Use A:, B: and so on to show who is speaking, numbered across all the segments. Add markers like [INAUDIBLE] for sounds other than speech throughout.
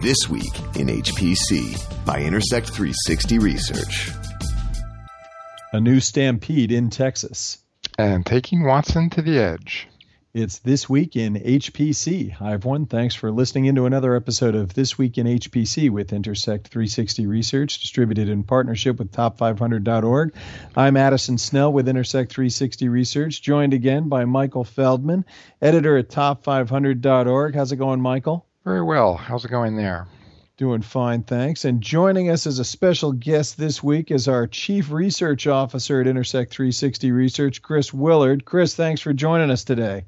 A: This Week in HPC by Intersect 360 Research.
B: A new stampede in Texas.
C: And taking Watson to the edge.
B: It's This Week in HPC. Hi, everyone. Thanks for listening into another episode of This Week in HPC with Intersect 360 Research, distributed in partnership with Top500.org. I'm Addison Snell with Intersect 360 Research, joined again by Michael Feldman, editor at Top500.org. How's it going, Michael?
C: Very well. How's it going there?
B: Doing fine, thanks. And joining us as a special guest this week is our Chief Research Officer at Intersect 360 Research, Chris Willard. Chris, thanks for joining us today.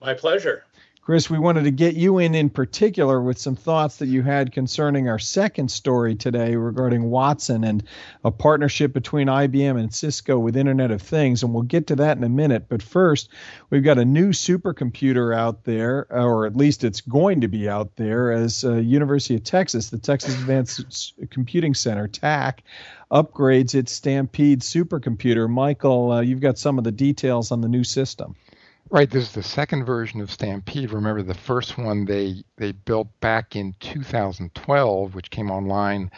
D: My pleasure.
B: Chris, we wanted to get you in in particular with some thoughts that you had concerning our second story today regarding Watson and a partnership between IBM and Cisco with Internet of Things. And we'll get to that in a minute. But first, we've got a new supercomputer out there, or at least it's going to be out there, as uh, University of Texas, the Texas Advanced Computing Center, TACC, upgrades its Stampede supercomputer. Michael, uh, you've got some of the details on the new system.
C: Right, this is the second version of Stampede. Remember, the first one they they built back in 2012, which came online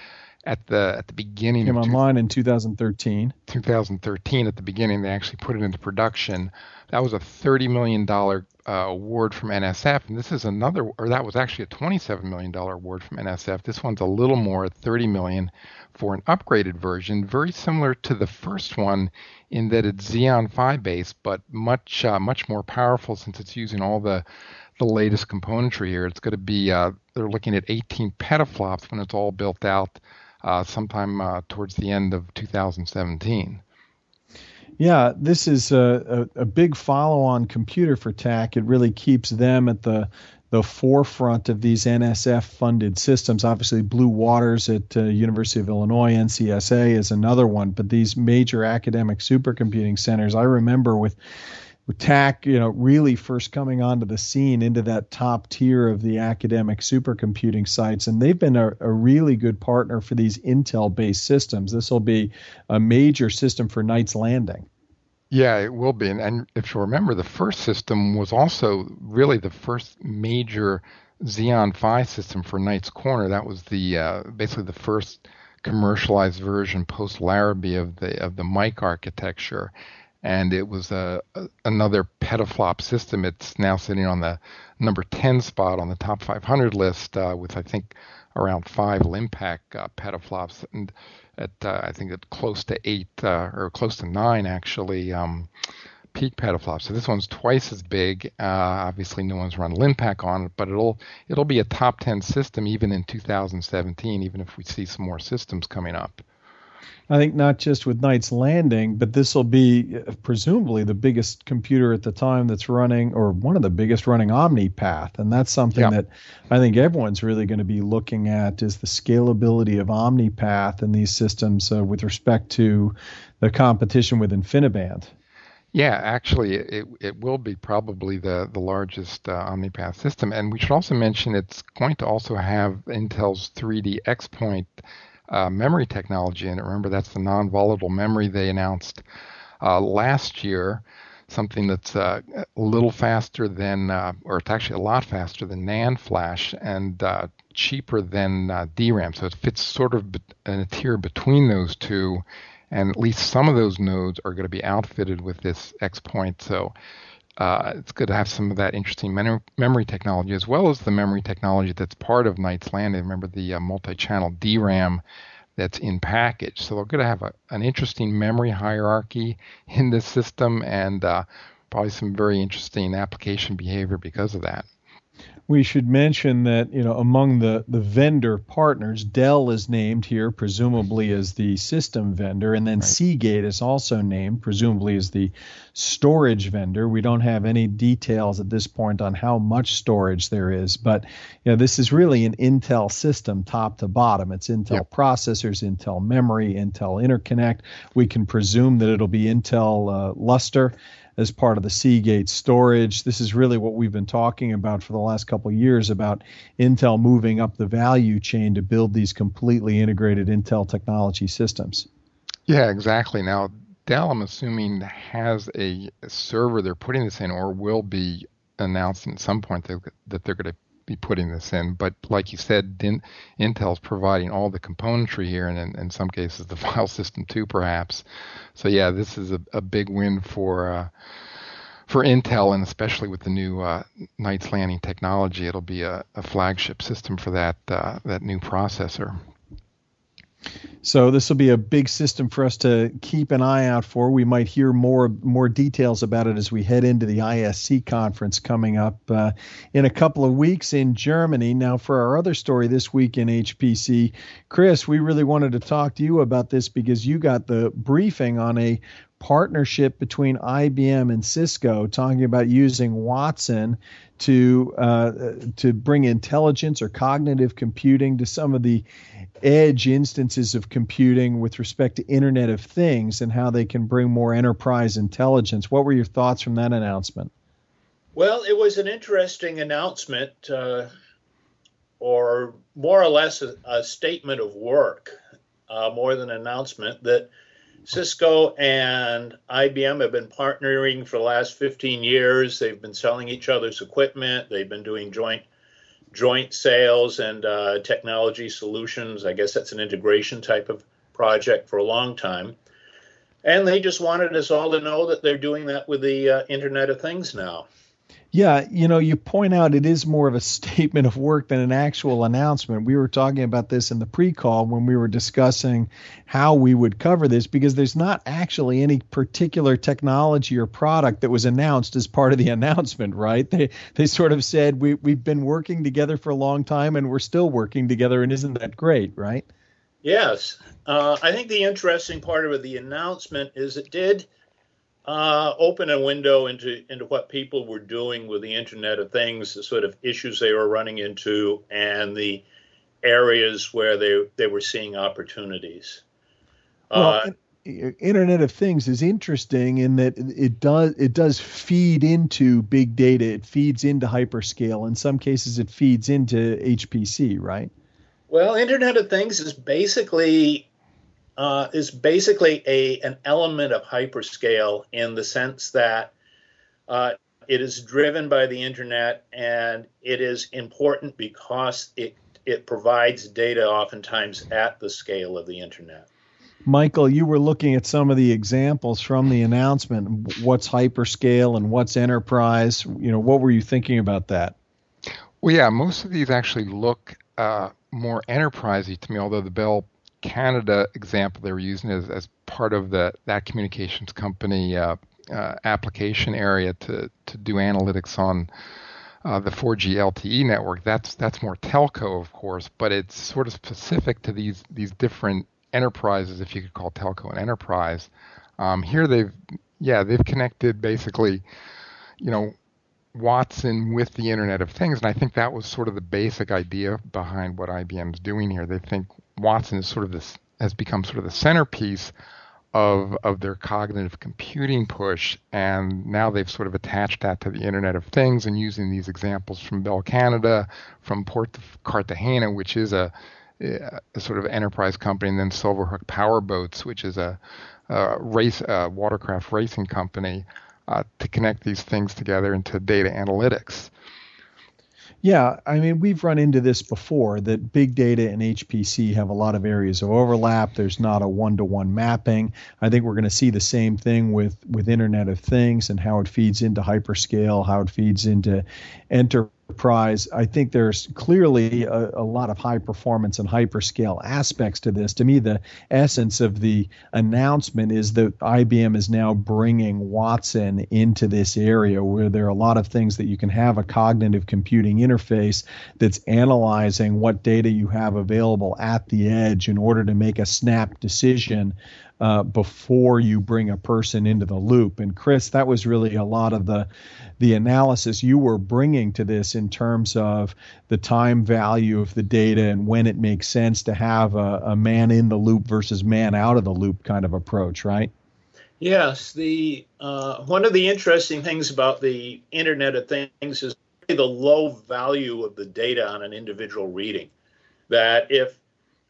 C: at the at the beginning.
B: Came
C: of
B: online two, in 2013.
C: 2013 at the beginning, they actually put it into production. That was a 30 million dollar uh, award from NSF, and this is another, or that was actually a 27 million dollar award from NSF. This one's a little more, 30 million, for an upgraded version, very similar to the first one in that it's Xeon Phi based, but much uh, much more powerful since it's using all the the latest componentry here. It's going to be uh, they're looking at 18 petaflops when it's all built out, uh, sometime uh, towards the end of 2017.
B: Yeah, this is a, a, a big follow-on computer for TACC. It really keeps them at the the forefront of these NSF funded systems. Obviously, Blue Waters at uh, University of Illinois, NCSA is another one, but these major academic supercomputing centers, I remember with with TACC, you know, really first coming onto the scene into that top tier of the academic supercomputing sites, and they've been a, a really good partner for these Intel-based systems. This will be a major system for Knights Landing.
C: Yeah, it will be. And, and if you remember, the first system was also really the first major Xeon Phi system for Knights Corner. That was the uh, basically the first commercialized version post Larrabee of the of the MIC architecture, and it was a, a, another petaflop system. It's now sitting on the number 10 spot on the top 500 list uh, with I think around five Linpack uh, petaflops and at uh, I think at close to eight uh, or close to nine actually um, peak petaflops. So this one's twice as big. Uh, obviously, no one's run Linpack on it, but it'll it'll be a top 10 system even in 2017, even if we see some more systems coming up.
B: I think not just with Knights Landing, but this will be uh, presumably the biggest computer at the time that's running, or one of the biggest running OmniPath, and that's something yeah. that I think everyone's really going to be looking at is the scalability of OmniPath and these systems uh, with respect to the competition with InfiniBand.
C: Yeah, actually, it it will be probably the the largest uh, OmniPath system, and we should also mention it's going to also have Intel's 3D XPoint uh, memory technology in it. Remember, that's the non-volatile memory they announced uh, last year. Something that's uh, a little faster than, uh, or it's actually a lot faster than NAND flash and uh, cheaper than uh, DRAM. So it fits sort of in a tier between those two, and at least some of those nodes are going to be outfitted with this XPoint. So uh, it's good to have some of that interesting mem- memory technology as well as the memory technology that's part of Knights Landing. Remember the uh, multi-channel DRAM that's in package. So they're going to have a, an interesting memory hierarchy in this system and uh, probably some very interesting application behavior because of that
B: we should mention that you know among the the vendor partners, Dell is named here, presumably as the system vendor, and then right. Seagate is also named, presumably as the storage vendor. We don't have any details at this point on how much storage there is, but you know this is really an Intel system, top to bottom. It's Intel yep. processors, Intel memory, Intel interconnect. We can presume that it'll be Intel uh, Lustre as part of the Seagate storage. This is really what we've been talking about for the last couple of years about Intel moving up the value chain to build these completely integrated Intel technology systems.
C: Yeah, exactly. Now, Dell, I'm assuming, has a server they're putting this in or will be announcing at some point that, that they're going to be putting this in. But like you said, Intel's providing all the componentry here, and in, in, some cases the [LAUGHS] file system too, perhaps. So yeah, this is a, a big win for. Uh, for Intel, and especially with the new uh, Knights Landing technology, it'll be a, a flagship system for that uh, that new processor.
B: So this will be a big system for us to keep an eye out for. We might hear more more details about it as we head into the ISC conference coming up uh, in a couple of weeks in Germany. Now, for our other story this week in HPC, Chris, we really wanted to talk to you about this because you got the briefing on a partnership between IBM and Cisco, talking about using Watson to uh, to bring intelligence or cognitive computing to some of the edge instances of computing with respect to Internet of Things and how they can bring more enterprise intelligence. What were your thoughts from that announcement?
D: Well, it was an interesting announcement, uh, or more or less a, a statement of work, uh, more than an announcement that Cisco and IBM have been partnering for the last 15 years. They've been selling each other's equipment. They've been doing joint joint sales and uh, technology solutions. I guess that's an integration type of project for a long time. And they just wanted us all to know that they're doing that with the uh, Internet of Things now.
B: Yeah, you know, you point out it is more of a [LAUGHS] statement of work than an actual announcement. We were talking about this in the pre call when we were discussing how we would cover this because there's not actually any particular technology or product that was announced as part of the [LAUGHS] announcement, right? They they sort of said we we've been working together for a long time and we're still working together and isn't that great, right?
D: Yes. Uh, I think the interesting part of the announcement is it did uh, open a window into into what people were doing with the Internet of Things, the sort of issues they were running into, and the areas where they they were seeing opportunities.
B: Well, uh, Internet of Things is interesting in that it does it does feed into big data. It feeds into hyperscale. In some cases, it feeds into HPC, right?
D: Well, Internet of Things is basically uh, is basically a an element of hyperscale in the sense that uh, it is driven by the internet and it is important because it it provides data oftentimes at the scale of the internet.
B: Michael, you were looking at some of the examples from the announcement. What's hyperscale and what's enterprise? You know, what were you thinking about that?
C: Well, yeah, most of these actually look uh, more enterprisey to me. Although the Bell Canada example they were using as, as part of the that communications company uh, uh, application area to to do analytics on uh, the 4G LTE network. That's that's more telco, of course, but it's sort of specific to these these different enterprises, if you could call telco an enterprise. Um, here they've yeah they've connected basically, you know, Watson with the Internet of Things, and I think that was sort of the basic idea behind what IBM's doing here. They think Watson is sort of this has become sort of the centerpiece of of their cognitive computing push, and now they've sort of attached that to the Internet of Things and using these examples from Bell Canada, from Port of Cartagena, which is a, a sort of enterprise company, and then Silverhook Powerboats, which is a, a race a watercraft racing company, uh, to connect these things together into data analytics.
B: Yeah, I mean, we've run into this before that big data and HPC have a lot of areas of overlap. There's not a one to one mapping. I think we're going to see the same thing with, with Internet of Things and how it feeds into hyperscale, how it feeds into enter enterprise, I think there's clearly a, a, lot of high performance and hyperscale aspects to this. To me, the essence of the announcement is that IBM is now bringing Watson into this area where there are a lot of things that you can have a cognitive computing interface that's analyzing what data you have available at the edge in order to make a snap decision uh, before you bring a person into the loop. And Chris, that was really a lot of the the analysis you were bringing to this in terms of the time value of the data and when it makes sense to have a, a man in the loop versus man out of the loop kind of approach, right?
D: Yes, the uh, one of the interesting things about the Internet of Things is the low value of the data on an individual reading. That if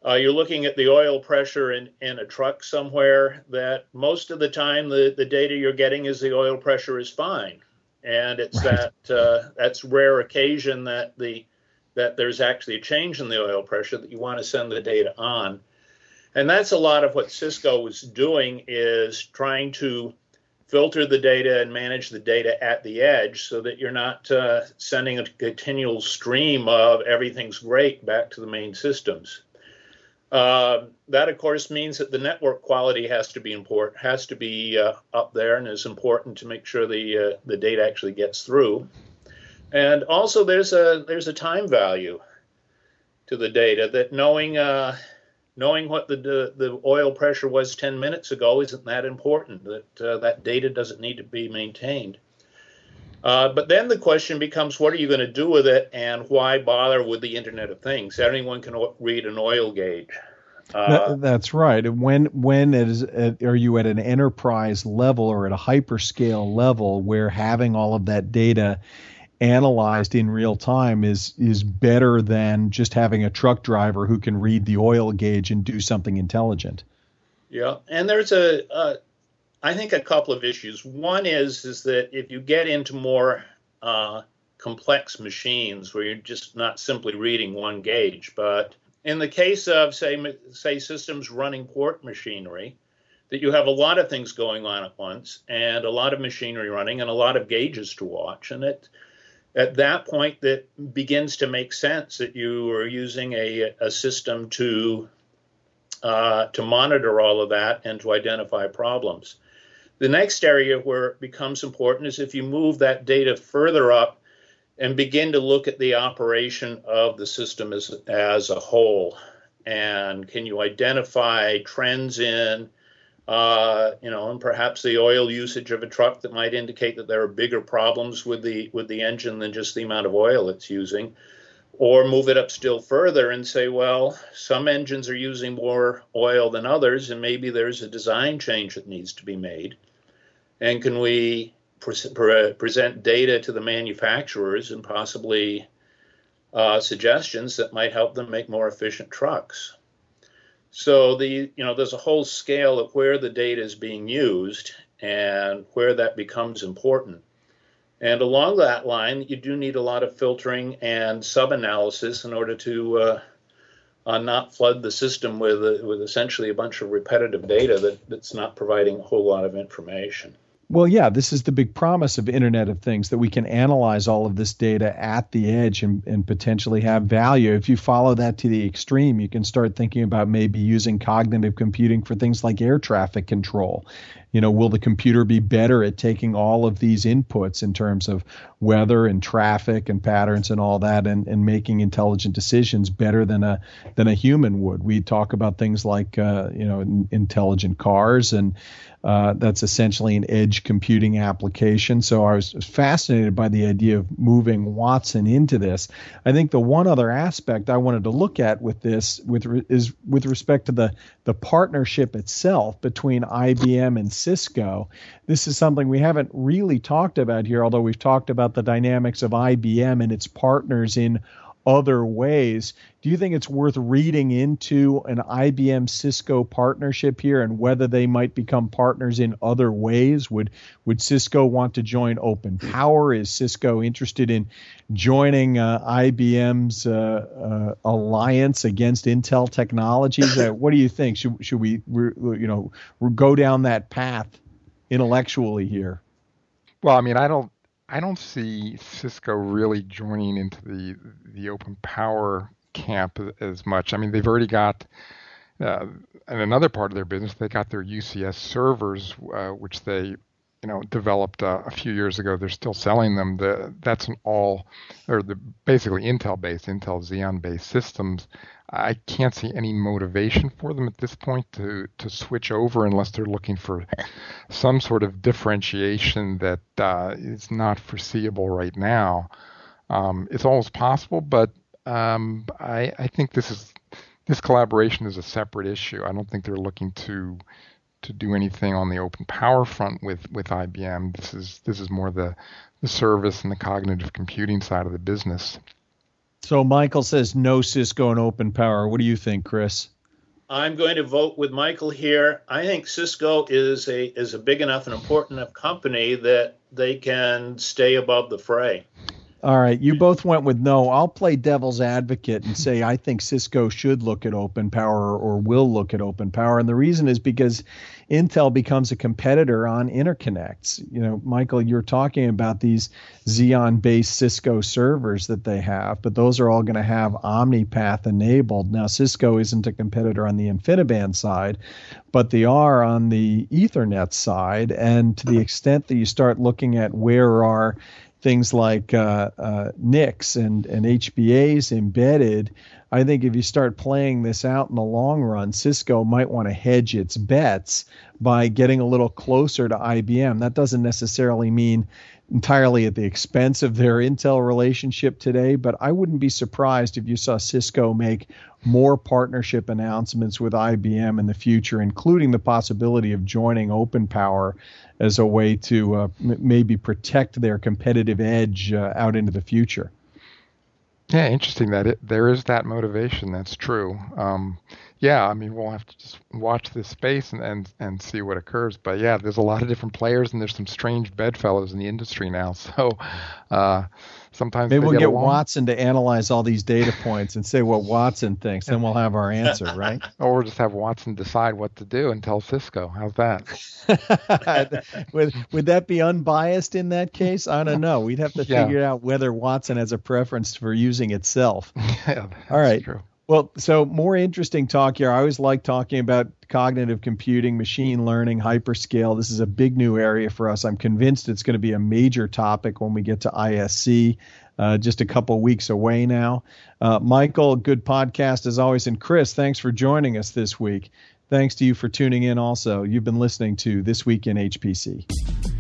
D: uh, you're looking at the oil pressure in, in a truck somewhere that most of the time the, the data you're getting is the oil pressure is fine and it's right. that uh, that's rare occasion that the that there's actually a change in the oil pressure that you want to send the data on. And that's a lot of what Cisco was doing is trying to filter the data and manage the data at the edge so that you're not uh, sending a continual stream of everything's great back to the main systems. Uh, that, of course, means that the network quality has to be important, has to be uh, up there, and is important to make sure the uh, the data actually gets through. And also, there's a there's a time value to the data that knowing uh, knowing what the, the, the oil pressure was 10 minutes ago isn't that important. That uh, that data doesn't need to be maintained. Uh, but then the question becomes, what are you going to do with it, and why bother with the Internet of Things? Anyone can read an oil gauge.
B: Uh, that, that's right. When when is at, are you at an enterprise level or at a hyperscale level where having all of that data analyzed in real time is is better than just having a truck driver who can read the oil gauge and do something intelligent.
D: Yeah, and there's a, a I think a couple of issues. One is is that if you get into more uh, complex machines where you're just not simply reading one gauge, but in the case of say say systems running port machinery, that you have a lot of things going on at once and a lot of machinery running and a lot of gauges to watch, and it at that point that begins to make sense that you are using a, a system to uh, to monitor all of that and to identify problems. The next area where it becomes important is if you move that data further up and begin to look at the operation of the system as, as a whole. And can you identify trends in uh, you know, and perhaps the oil usage of a truck that might indicate that there are bigger problems with the with the engine than just the amount of oil it's using, or move it up still further and say, well, some engines are using more oil than others, and maybe there's a design change that needs to be made, and can we pre- pre- present data to the manufacturers and possibly uh, suggestions that might help them make more efficient trucks? So the you know there's a whole scale of where the data is being used and where that becomes important. And along that line, you do need a lot of filtering and sub-analysis in order to uh, uh, not flood the system with uh, with essentially a bunch of repetitive data that, that's not providing a whole lot of information.
B: Well, yeah, this is the big promise of Internet of Things that we can analyze all of this data at the edge and, and potentially have value. If you follow that to the extreme, you can start thinking about maybe using cognitive computing for things like air traffic control. You know, will the computer be better at taking all of these inputs in terms of weather and traffic and patterns and all that and, and making intelligent decisions better than a than a human would? We talk about things like uh, you know intelligent cars and uh, that's essentially an edge computing application. So I was fascinated by the idea of moving Watson into this. I think the one other aspect I wanted to look at with this with is with respect to the the partnership itself between IBM and Cisco. This is something we haven't really talked about here, although we've talked about the dynamics of IBM and its partners in other ways. Do you think it's worth reading into an IBM Cisco partnership here and whether they might become partners in other ways? Would would Cisco want to join OpenPower? Is Cisco interested in joining uh, IBM's uh, uh, alliance against Intel Technologies? Uh, what do you think? Should should we you know go down that path intellectually here?
C: Well, I mean, I don't I don't see Cisco really joining into the the OpenPower camp as much. I mean, they've already got uh, in another part of their business, they got their UCS servers, uh, which they you know developed uh, a few years ago. They're still selling them. The, that's an all or the basically Intel based, Intel Xeon based systems. I can't see any motivation for them at this point to to switch over unless they're looking for some sort of differentiation that uh, is not foreseeable right now. Um, it's always possible, but um, I, I think this is this collaboration is a separate issue. I don't think they're looking to to do anything on the OpenPower front with, with IBM. This is this is more the the service and the cognitive computing side of the business.
B: So Michael says no Cisco and OpenPower. What do you think, Chris?
D: I'm going to vote with Michael here. I think Cisco is a is a big enough and important enough company that they can stay above the fray.
B: All right, you both went with no. I'll play devil's advocate and say I think Cisco should look at OpenPower or will look at OpenPower, and the reason is because Intel becomes a competitor on interconnects. You know, Michael, you're talking about these Xeon-based Cisco servers that they have, but those are all going to have OmniPath enabled. Now, Cisco isn't a competitor on the InfiniBand side, but they are on the Ethernet side, and to the extent that you start looking at where are things like uh, uh, NICs and, and HBAs embedded, I think if you start playing this out in the long run, Cisco might want to hedge its bets by getting a little closer to IBM. That doesn't necessarily mean entirely at the expense of their Intel relationship today, but I wouldn't be surprised if you saw Cisco make more partnership announcements with IBM in the future, including the possibility of joining OpenPower as a way to uh, m- maybe protect their competitive edge uh, out into the future.
C: Yeah, interesting that it, there is that motivation. That's true. Um, yeah, I mean, we'll have to just watch this space and, and, and see what occurs. But yeah, there's a lot of different players, and there's some strange bedfellows in the industry now. [LAUGHS] So uh, sometimes
B: maybe we'll get,
C: get
B: Watson to analyze all these data points and say what [LAUGHS] Watson thinks, then we'll have our answer, right? [LAUGHS]
C: or we'll just have Watson decide what to do and tell Cisco. How's that? [LAUGHS]
B: would would that be unbiased in that case? I don't know. We'd have to
C: Yeah.
B: figure out whether Watson has a preference for using itself.
C: yeah,
B: All right.
C: True.
B: Well, so more interesting talk here. I always like talking about cognitive computing, machine learning, hyperscale. This is a big new area for us. I'm convinced it's going to be a major topic when we get to ISC, uh, just a couple weeks away now. Uh, Michael, good podcast as always. And Chris, thanks for joining us this week. Thanks to you for tuning in also. You've been listening to This Week in HPC.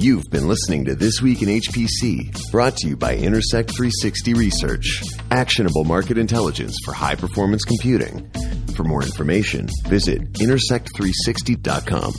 A: You've been listening to This Week in HPC, brought to you by Intersect 360 Research, actionable market intelligence for high performance computing. For more information, visit intersect360.com.